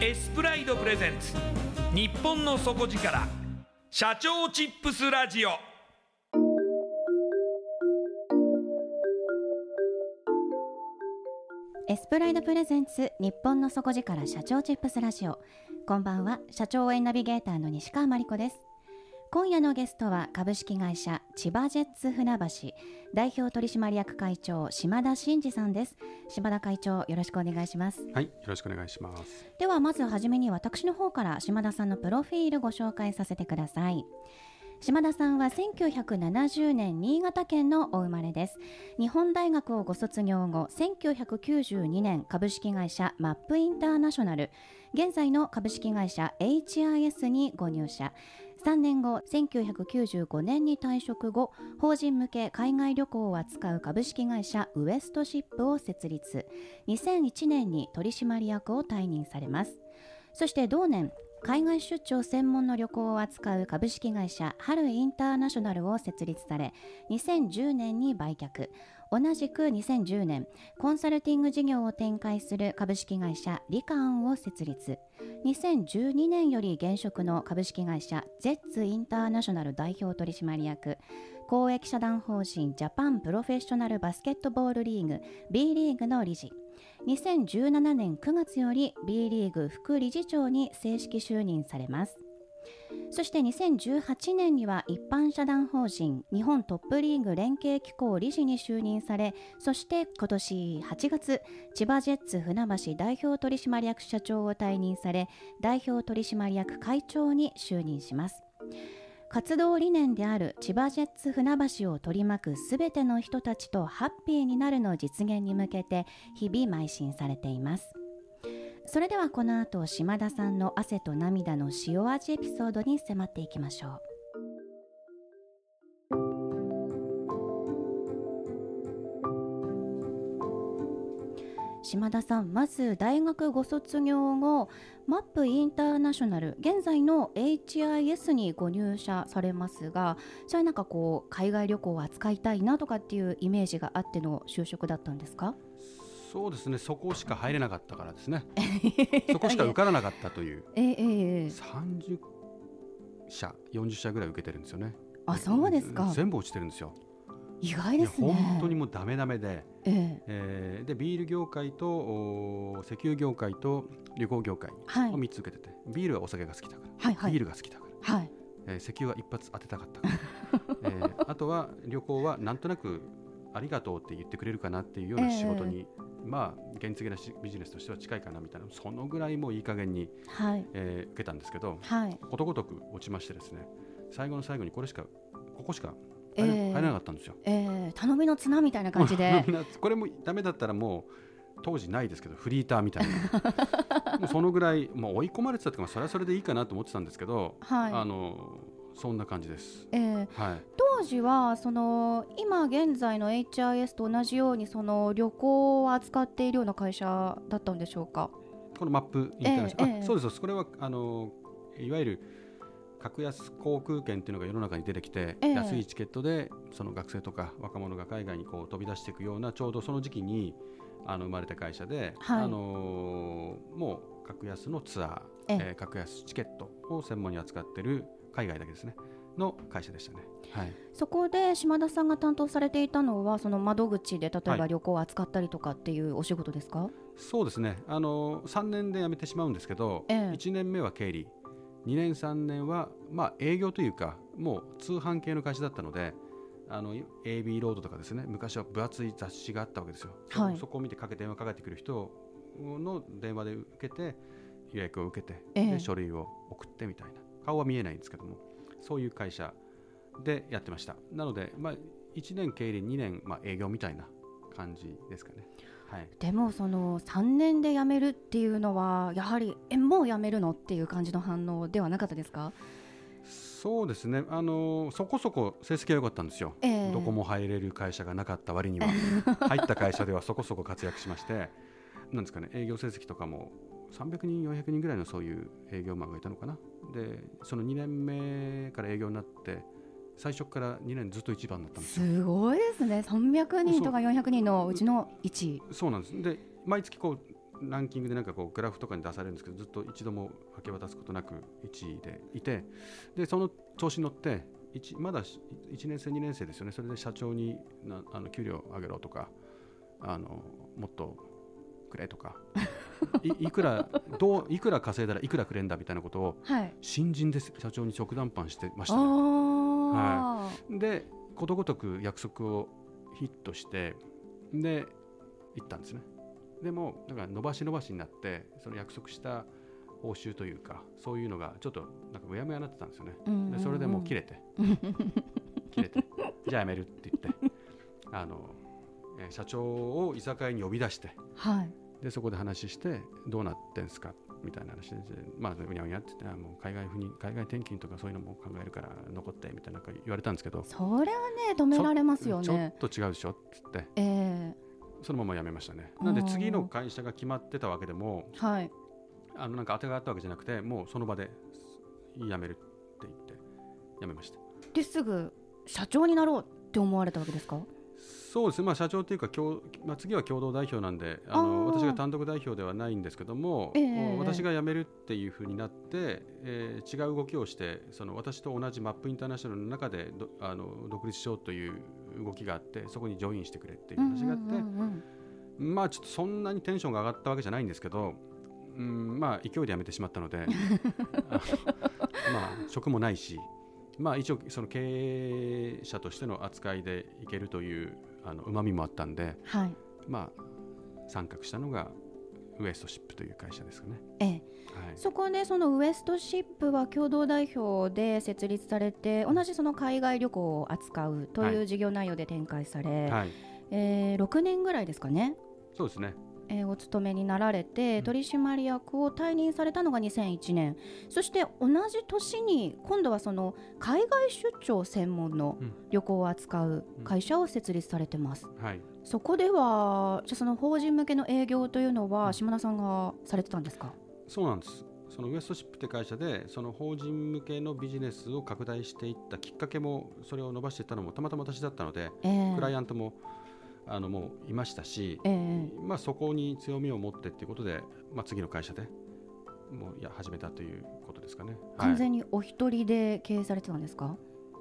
エスプライドプレゼンツ。日本の底力。社長チップスラジオ。エスプライドプレゼンツ日本の底力社長チップスラジオ。こんばんは社長応援ナビゲーターの西川真理子です。今夜のゲストは株式会社千葉ジェッツ船橋代表取締役会長島田真二さんです。島田会長よろしくお願いします。はいよろしくお願いします。ではまずはじめに私の方から島田さんのプロフィールご紹介させてください。島田さんは1970年新潟県のお生まれです。日本大学をご卒業後1992年株式会社マップインターナショナル。現在の株式会社 HIS にご入社3年後1995年に退職後法人向け海外旅行を扱う株式会社ウエストシップを設立。2001年に取締役を退任されます。そして同年海外出張専門の旅行を扱う株式会社春インターナショナルを設立され2010年に売却。同じく2010年コンサルティング事業を展開する株式会社リカーンを設立。2012年より現職の株式会社ゼッツインターナショナル代表取締役公益社団法人ジャパンプロフェッショナルバスケットボールリーグ B リーグの理事2017年9月より B リーグ副理事長に正式就任されます。そして2018年には一般社団法人日本トップリーグ連携機構理事に就任されそして今年8月千葉ジェッツ船橋代表取締役社長を退任され代表取締役会長に就任します。活動理念である千葉ジェッツ船橋を取り巻くすべての人たちとハッピーになるの実現に向けて日々邁進されています。それではこの後島田さんの汗と涙の塩味エピソードに迫っていきましょう。島田さんまず大学ご卒業後マップインターナショナル現在の HIS にご入社されますがそれなんかこう海外旅行を扱いたいなとかっていうイメージがあっての就職だったんですか？そうですね。そこしか入れなかったからですね。そこしか受からなかったという。ええええ30社40社ぐらい受けてるんですよね。あそうですか。全部落ちてるんですよ。意外ですね。本当にもうダメダメで、ええ。えーでビール業界とお石油業界と旅行業界はい。を3つ受けてて、ビールはお酒が好きだから、はいはい。ビールが好きだから、はい。えー石油は一発当てたかったから、えーあとは旅行はなんとなくありがとうって言ってくれるかなっていうような仕事にまあ現実的なしビジネスとしては近いかなみたいなそのぐらいもういい加減に、はい。えー受けたんですけどはい。ことごとく落ちましてですね最後の最後にこれしかここしか入れ,、えー。入れなかったんですよ。えー、頼みの綱みたいな感じで。これもダメだったらもう当時ないですけどフリーターみたいな。もうそのぐらい、まあ、追い込まれてたとかそれはそれでいいかなと思ってたんですけど、はい。あのそんな感じです。えー。はい、当時はその今現在の HIS と同じようにその旅行を扱っているような会社だったんでしょうか？このマップインターナショナル、ええそうですそうです。これはあのいわゆる格安航空券っていうのが世の中に出てきて、ええ。安いチケットでその学生とか若者が海外にこう飛び出していくようなちょうどその時期にあの生まれた会社で、はい。あのもう格安のツアー、ええ。えー格安チケットを専門に扱ってる海外だけですねの会社でしたね。はい、そこで島田さんが担当されていたのはその窓口で例えはいば旅行を扱ったりとかっていうお仕事ですか？そうですね。あの3年で辞めてしまうんですけど、ええ。1年目は経理。2年3年は、まあ、営業というかもう通販系の会社だったのであの AB ロードとかですね。昔は分厚い雑誌があったわけですよ、そはい。そこを見てかけ電話かけてくる人の電話で受けて予約を受けて、ええ。で書類を送ってみたいな。顔は見えないんですけどもそういう会社でやってました。なので、まあ、1年経理2年、まあ、営業みたいな感じですかね。はい。でもその3年で辞めるっていうのはやはりえもう辞めるのっていう感じの反応ではなかったですか？そうですね、あのそこそこ成績は良かったんですよ、ええ。どこも入れる会社がなかった割には、入った会社ではそこそこ活躍しまして、なんですかね、営業成績とかも300人、400人ぐらいのそういう営業マンがいたのかな、でその2年目から営業になって、最初から2年ずっと一番だったんですよ。すごいですね。300人とか400人のうちの1位。そうなんですで毎月こうランキングでなんかこうグラフとかに出されるんですけどずっと一度も明け渡すことなく1位でいてでその調子に乗って一まだ1年生2年生ですよねそれで社長になあの給料上げろとかあのもっとくれとかいいくらどういくら稼いだらいくらくれんだみたいなことをはい。新人で社長に直談判してましあたね。あ、でことごとく約束をヒットしてで行ったんですね。でもだから伸ばし伸ばしになってその約束した報酬というかそういうのがちょっとなんかうやむやになってたんですよね。うんうんうん。でそれでもう切れて。切れて。じゃあやめるって言ってあの、えー社長を居酒屋に呼び出してはい。でそこで話してどうなってんすか？みたいな話ででまあうにゃうにゃって言ってあもう海外赴任海外転勤とかそういうのも考えるから残ってみたいな言われたんですけどそれはね止められますよちょねっ。と違うでしょ？っつって。えそのまま辞めましたね。なんで次の会社が決まってたわけでもえはい。あのなんか当てがあったわけじゃなくてもうその場で辞めるって言って辞めました。ですぐ社長になろうって思われたわけですか？そうですね、まあ、社長というか共、まあ、次は共同代表なんであの私が単独代表ではないんですけども、ええ。私が辞めるっていうふうになって、えー違う動きをしてその私と同じマップインターナショナルの中でどあの独立しようという動きがあってそこにジョインしてくれっていう話があって、まあちょっとそんなにテンションが上がったわけじゃないんですけど、うん、まあ勢いで辞めてしまったので まあ職もないし、まあ一応その経営者としての扱いでいけるというあの旨味もあったんで、はい。まあ参画したのがウエストシップという会社ですかね。ええ。はい、そこでそのウエストシップは共同代表で設立されて同じその海外旅行を扱うという事業内容で展開され、はい、えー6年ぐらいですかね、そうですね。えーお勤めになられてうん。取締役を退任されたのが2001年。そして同じ年に今度はその海外出張専門のうん。旅行を扱う会社を設立されてます、はい。そこではじゃあその法人向けの営業というのうん。は島田さんがされてたんですか、そうなんです。そのウエストシップって会社でその法人向けのビジネスを拡大していったきっかけもそれを伸ばしていったのもたまたま私だったので、えークライアントもあのもういましたし、えーまあ、そこに強みを持ってっていうことで、まあ、次の会社でもういや始めたということですかね。はい、完全にお一人で経営されてたんですか、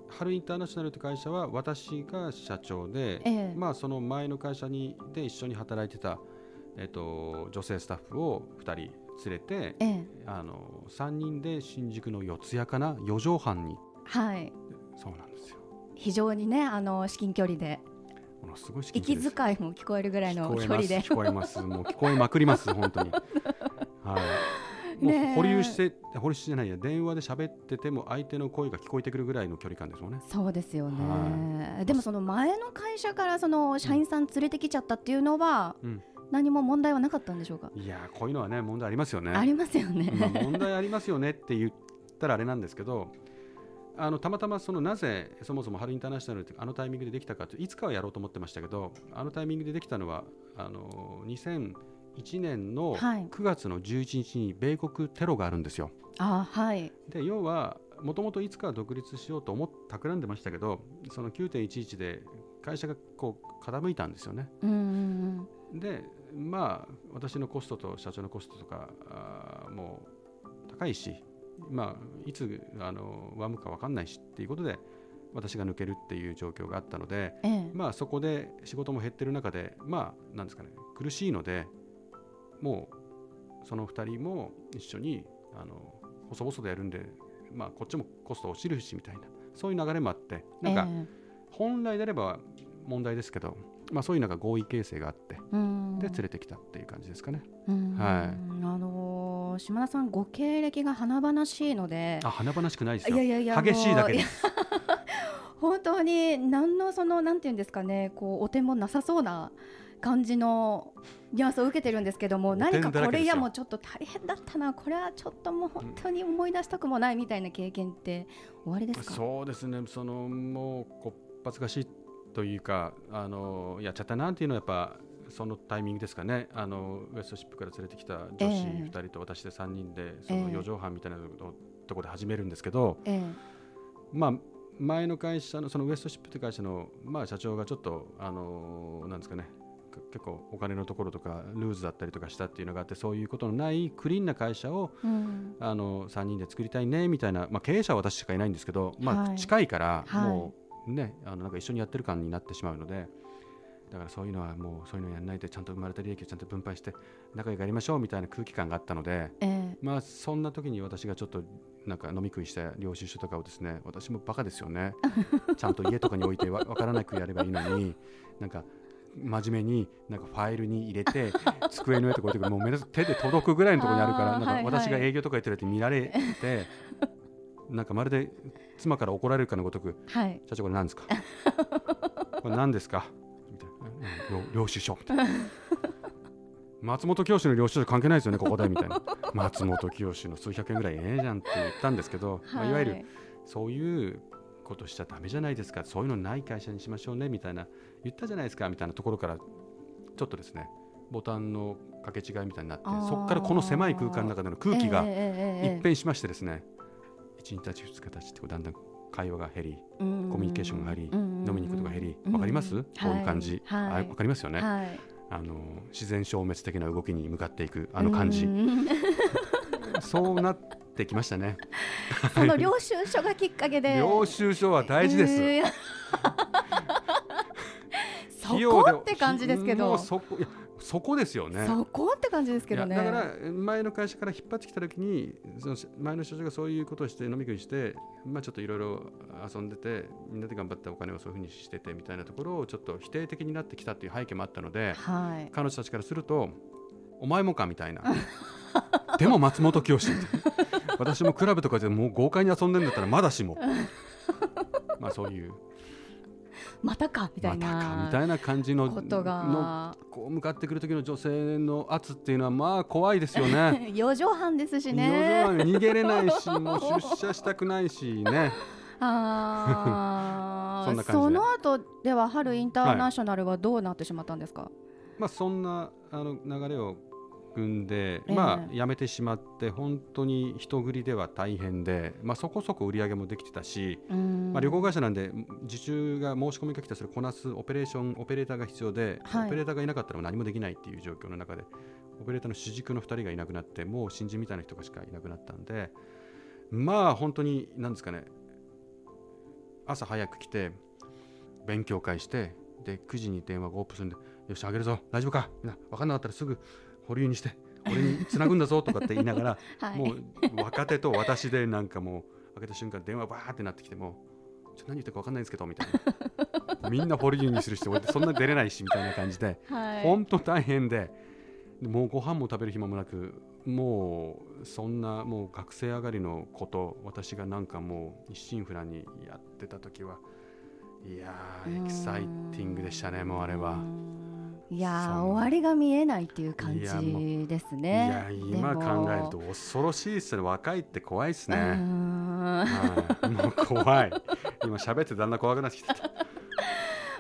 春インターナショナルという会社は私が社長で、ええ。まあ、その前の会社にで一緒に働いてた、えっと、女性スタッフを2人連れて、ええ。あの3人で新宿の四谷かな四畳半に。はい。そうなんですよ。非常にねあの至近距離でものすごい息遣いも聞こえるぐらいの距聞こえます離で。聞こえます。もう聞こえまくります本当に。はい。もう保留して保留してないや電話で喋ってても相手の声が聞こえてくるぐらいの距離感ですもんね。そうですよね、はでもその前の会社からその社員さん連れてきちゃったっていうのはうん。何も問題はなかったんでしょうか、いやーこういうのはね問題ありますよね。ありますよね、まあ問題ありますよねって言ったらあれなんですけどあのたまたまそのなぜそもそも春インターナショナルってあのタイミングでできたかといつかはやろうと思ってましたけどあのタイミングでできたのはあの2001年のはい9月の11日に米国テロがあるんですよ。あはいで要はもともといつかは独立しようと思っ企んでましたけどその9.11で会社がこう傾いたんですよね。うんでまあ私のコストと社長のコストとかあーもう高いし、まあ、いつあの上向くか分かんないしっていうことで私が抜けるっていう状況があったので、ええ。まあ、そこで仕事も減ってる中でまあなんですかね苦しいのでもうその2人も一緒にあの細々とやるんで、まあ、こっちもコスト落ちるしみたいなそういう流れもあってなんかえ本来であれば問題ですけど、まあ、そういうなんか合意形成があってで連れてきたっていう感じですかね。うん。はい。あのー島田さんご経歴が華々しいのであ華々しくないですよ。いやいやいや激しいだけです。本当に何のそのなんていうんですかねこうお手もなさそうな感じのニュアンスを受けてるんですけども何かこれいやもうちょっと大変だったなこれはちょっともう本当に思い出したくもないみたいな経験って終わりですか？そうですね。そのもうこっぱずかしいというかあのやっちゃったなっていうのはやっぱそのタイミングですかね。あのウエストシップから連れてきた女子ええ。2人と私で3人でそええ。の四畳半みたいなとところで始めるんですけど、えまあ前の会社のそのウエストシップという会社のまあ社長がちょっとあのなんですかね。か結構お金のところとかルーズだったりとかしたっていうのがあってそういうことのないクリーンな会社をえうん。あの3人で作りたいねみたいな、まあ、経営者は私しかいないんですけど、まあ、はい。近いから、はい。もうねあのなんか一緒にやってる感になってしまうのでだからそういうのはもうそういうのやらないでちゃんと生まれた利益をちゃんと分配して仲良くやりましょうみたいな空気感があったので、ええ。まあ、そんな時に私がちょっとなんか飲み食いした領収書とかをですね私もバカですよね。ちゃんと家とかに置いてわ 分からなくやればいいのになんか真面目になんかファイルに入れて 机の上とか置いてもう手で届くぐらいのところにあるからなんか私が営業とかやってるって見られてなんかまるで妻から怒られるかのごとくはい。社長これ何ですか？これ何ですか？領収書みたいな。松本清の領収書関係ないですよねここでみたいな。松本清の数百円ぐらいええじゃんって言ったんですけど、はい。まあ、いわゆるそういうことしちゃだめじゃないですか。そういうのない会社にしましょうねみたいな言ったじゃないですかみたいなところからちょっとですねボタンの掛け違いみたいになってそこからこの狭い空間の中での空気が一変しましてですね、えーえーえー、1日2日経ちってだんだん会話が減りコミュニケーションが減り飲みに行くことが減りうん。わかります？うん。こういう感じ。はい。はいあわかりますよね。はい。あの自然消滅的な動きに向かっていくあの感じ。う んそうなってきましたね。その領収書がきっかけで。領収書は大事です。うーんそこって感じですけもど。うそこそこですよね。そこって感じですけどね。だから前の会社から引っ張ってきた時にその前の社長がそういうことをして飲み食いして、まあ、ちょっといろいろ遊んでてみんなで頑張ってお金をそういうふうにしててみたいなところをちょっと否定的になってきたっていう背景もあったのではい。彼女たちからするとお前もかみたいな。でも松本清みたいな。私もクラブとかでもう豪快に遊んでんだったらまだしも。まあそういうまたかみたいまたかみなたいな感じのことのがこう向かってくる時の女性の圧っていうのはまあ怖いですよね。四畳半ですし余ね剰は逃げれないし、もう出社したくないしね。あ そんな感じで。その後では春インターナショナルはどうなってしまったんですか、まあそんなあの流れを組んで、ええまあ辞めてしまって本当に人繰りでは大変で、まあそこそこ売り上げもできてたし、うんまあ旅行会社なんで受注が申し込みが来たらそれこなすオペレーションオペレーターが必要で、はいオペレーターがいなかったら何もできないっていう状況の中で、オペレーターの主軸の2人がいなくなって、もう新人みたいな人がしかいなくなったんで、まあ本当に何ですかね。朝早く来て勉強会してで9時に電話がオープンするんでよしあげるぞ大丈夫かみんな分かんなかったらすぐ保留にして俺に繋ぐんだぞとかって言いながら はい。もう若手と私でなんかもう開けた瞬間電話バーってなってきてもちょ何言ってるか分かんないんですけどみたいな。みんなフォルギュにする人俺そんな出れないしみたいな感じではい。本当大変ででもうご飯も食べる暇もなくもうそんなもう学生上がりのこと私がなんかもう一心不乱にやってた時はいやーエキサイティングでしたねもうあれは。いや終わりが見えないっていう感じですいね。や今考えると恐ろしいですね。若いって怖いですね、ん。はい、もう怖い。今喋ってだんだん怖くなってきた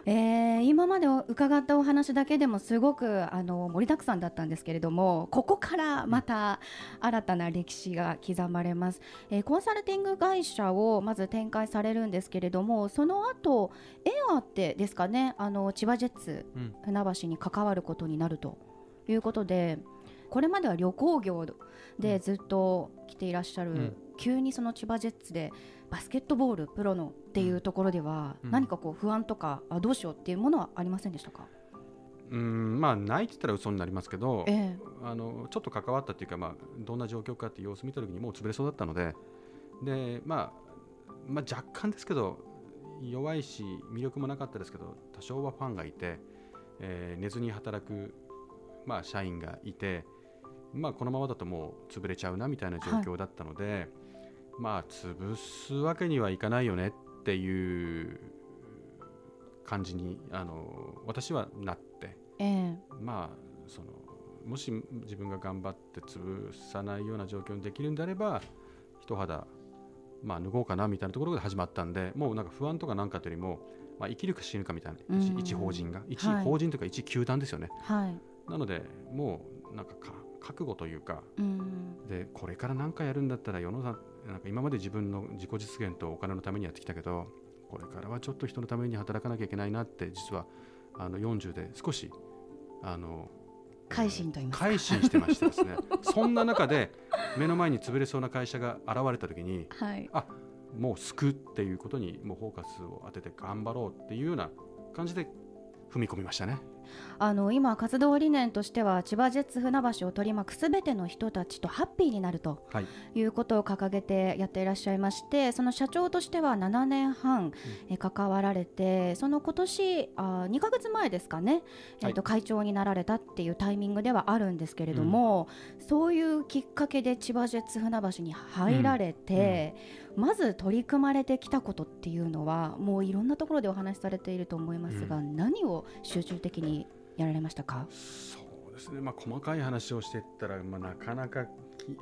えー今まで伺ったお話だけでもすごくあの盛りだくさんだったんですけれどもここからまた新たな歴史が刻まれます、えーコンサルティング会社をまず展開されるんですけれどもその後エアーってですかねあの千葉ジェッツうん。船橋に関わることになるということでこれまでは旅行業でずっと来ていらっしゃる、うん急にその千葉ジェッツでバスケットボールプロのっていうところでは、うん。何かこう不安とかあどうしようっていうものはありませんでしたか、うんまあないって言ったら嘘になりますけどえあのちょっと関わったっていうか、まあ、どんな状況かって様子見た時にもう潰れそうだったのでで、まあ、まあ若干ですけど弱いし魅力もなかったですけど多少はファンがいて、えー寝ずに働く、まあ、社員がいて、まあ、このままだともう潰れちゃうなみたいな状況だったので、まあ潰すわけにはいかないよねっていう感じにあの私はなって。ええ。まあそのもし自分が頑張って潰さないような状況にできるんであれば一肌まあ脱ごうかなみたいなところで始まったんでもうなんか不安とかなんかというよりも、まあ、生きるか死ぬかみたいな一うん。一法人が。一はい。法人というか一球団ですよね、はい。なのでもうなんかか覚悟というかうん。でこれから何かやるんだったら世の中なんか今まで自分の自己実現とお金のためにやってきたけどこれからはちょっと人のために働かなきゃいけないなって実はあの40で少しあの改心と言いますか。改心してましてですね。そんな中で目の前に潰れそうな会社が現れた時にはい。もう救うっていうことにもうフォーカスを当てて頑張ろうっていうような感じで踏み込みましたね。あの今活動理念としては千葉ジェッツ船橋を取り巻くすべての人たちとハッピーになるとはい、いうことを掲げてやっていらっしゃいましてその社長としては7年半、え関わられてその今年あ2ヶ月前ですかね、えーと会長になられたっていうタイミングではあるんですけれども、そういうきっかけで千葉ジェッツ船橋に入られて、まず取り組まれてきたことっていうのはもういろんなところでお話しされていると思いますが、何を集中的にやられましたか？そうですね、まあ、細かい話をしていったら、まあ、なかなかき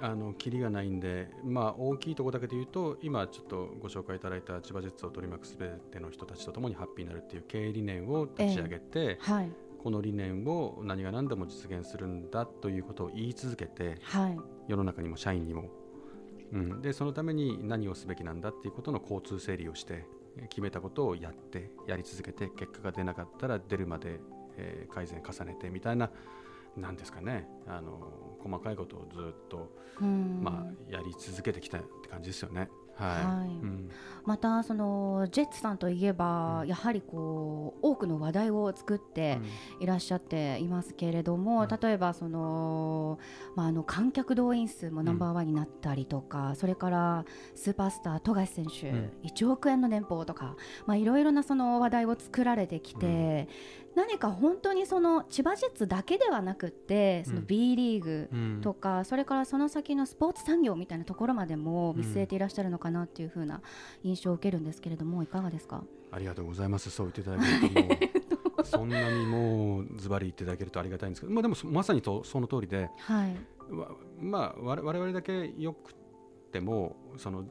あのキリがないんで、まあ、大きいところだけで言うと今ちょっとご紹介いただいた千葉ジェッツを取り巻くすべての人たちと共にハッピーになるっていう経営理念を立ち上げて、はい。この理念を何が何でも実現するんだということを言い続けてはい。世の中にも社員にも、うん、でそのために何をすべきなんだっていうことの交通整理をしてえ決めたことをやってやり続けて結果が出なかったら出るまで、えー改善重ねてみたいななんですかね。あの細かいことをずっと、うん。まあ、やり続けてきたって感じですよね。はい。はい。うん。またそのジェッツさんといえば、うん。やはりこう多くの話題を作っていらっしゃっていますけれども、うん。例えばその、まあ、あの観客動員数もナンバーワンになったりとか、それからスーパースター富樫選手、うん。1億円の年俸とか、まあ、いろいろなその話題を作られてきて、何か本当にその千葉ジェッツだけではなくってそのうん B リーグ、うんとかそれからその先のスポーツ産業みたいなところまでも見据えていらっしゃるのかなっていう風な印象を受けるんですけれどもいかがですか？ありがとうございます。そう言っていただけると そんなにもうズバリ言っていただけるとありがたいんですけど、まあでもそまさにとその通りで、はいわまあ我我々だけよくてもその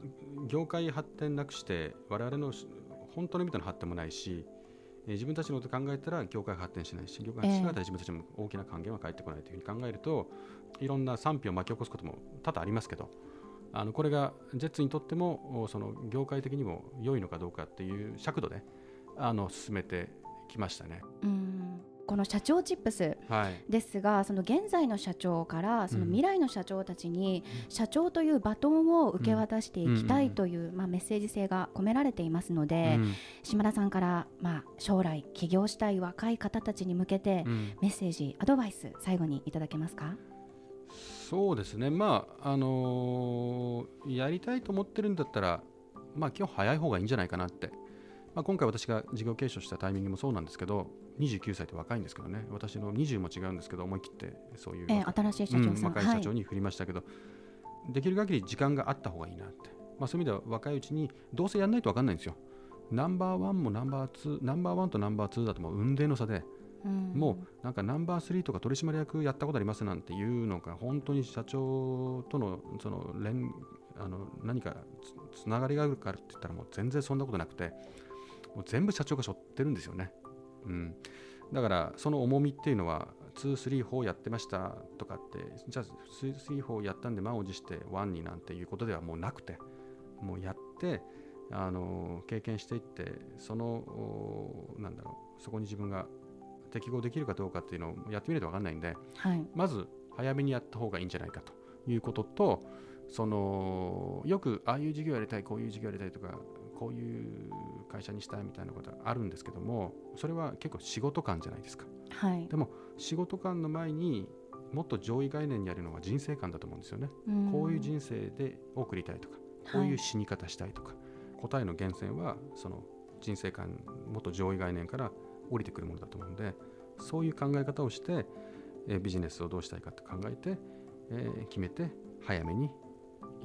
業界発展なくして我々のし本当の意味での発展もないし。えー自分たちのことを考えたら業界発展しないし業界発展しなかったら自分たちも大きな還元は返ってこないというふうに考えるといろんな賛否を巻き起こすことも多々ありますけどあのこれがジェッツにとってもおその業界的にも良いのかどうかっていう尺度であの進めてきましたね。うんこの社長チップスはい、ですがその現在の社長からそのうん未来の社長たちに社長というバトンを受け渡していきたいという、まあ、メッセージ性が込められていますので、うん。島田さんから、まあ、将来起業したい若い方たちに向けて、うん。メッセージアドバイス最後にいただけますか？そうですね、まああのーやりたいと思ってるんだったら、まあ、今日早い方がいいんじゃないかなって。まあ、今回私が事業継承したタイミングもそうなんですけど29歳って若いんですけどね。私の20も違うんですけど思い切ってそういう、えー新しい社長さん、うん若い社長に振りましたけど、できる限り時間があった方がいいなって、まあ、そういう意味では若いうちにどうせやんないと分かんないんですよ。ナンバーワンもナンバーツーナンバーワンとナンバーツーだともう運命の差で、うん。もうなんかナンバースリーとか取締役やったことありますなんていうのが本当に社長とのその連あの何かつつながりがあるからって言ったらもう全然そんなことなくてもう全部社長が背負ってるんですよね、うん、だからその重みっていうのは2、3、4やってましたとかってじゃあ2、3、4やったんで満を持して1になんていうことではもうなくてもうやってあの経験していってそのおなんだろうそこに自分が適合できるかどうかっていうのをやってみないと分かんないんではい。まず早めにやった方がいいんじゃないかということとそのよくああいう事業やりたいこういう事業やりたいとかこういう会社にしたいみたいなことがあるんですけどもそれは結構仕事観じゃないですか。はい。でも仕事観の前にもっと上位概念にあるのは人生観だと思うんですよね、ん。こういう人生で送りたいとかこういう死に方したいとか、答えの源泉はその人生観もっと上位概念から降りてくるものだと思うんでそういう考え方をして、えービジネスをどうしたいかって考えて、えー決めて早めに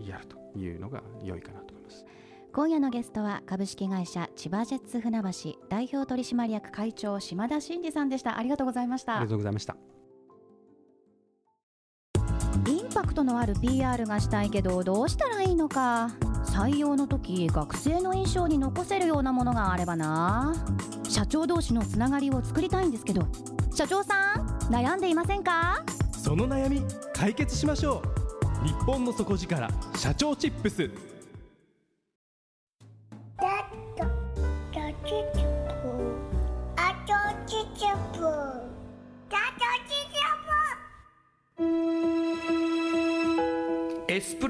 やるというのが良いかなと思います。今夜のゲストは株式会社千葉ジェッツ船橋代表取締役会長島田真二さんでした。ありがとうございました。ありがとうございました。インパクトのある PR がしたいけどどうしたらいいのか。採用の時学生の印象に残せるようなものがあればな。社長同士のつながりを作りたいんですけど。社長さん悩んでいませんか？その悩み解決しましょう。日本の底力社長チップス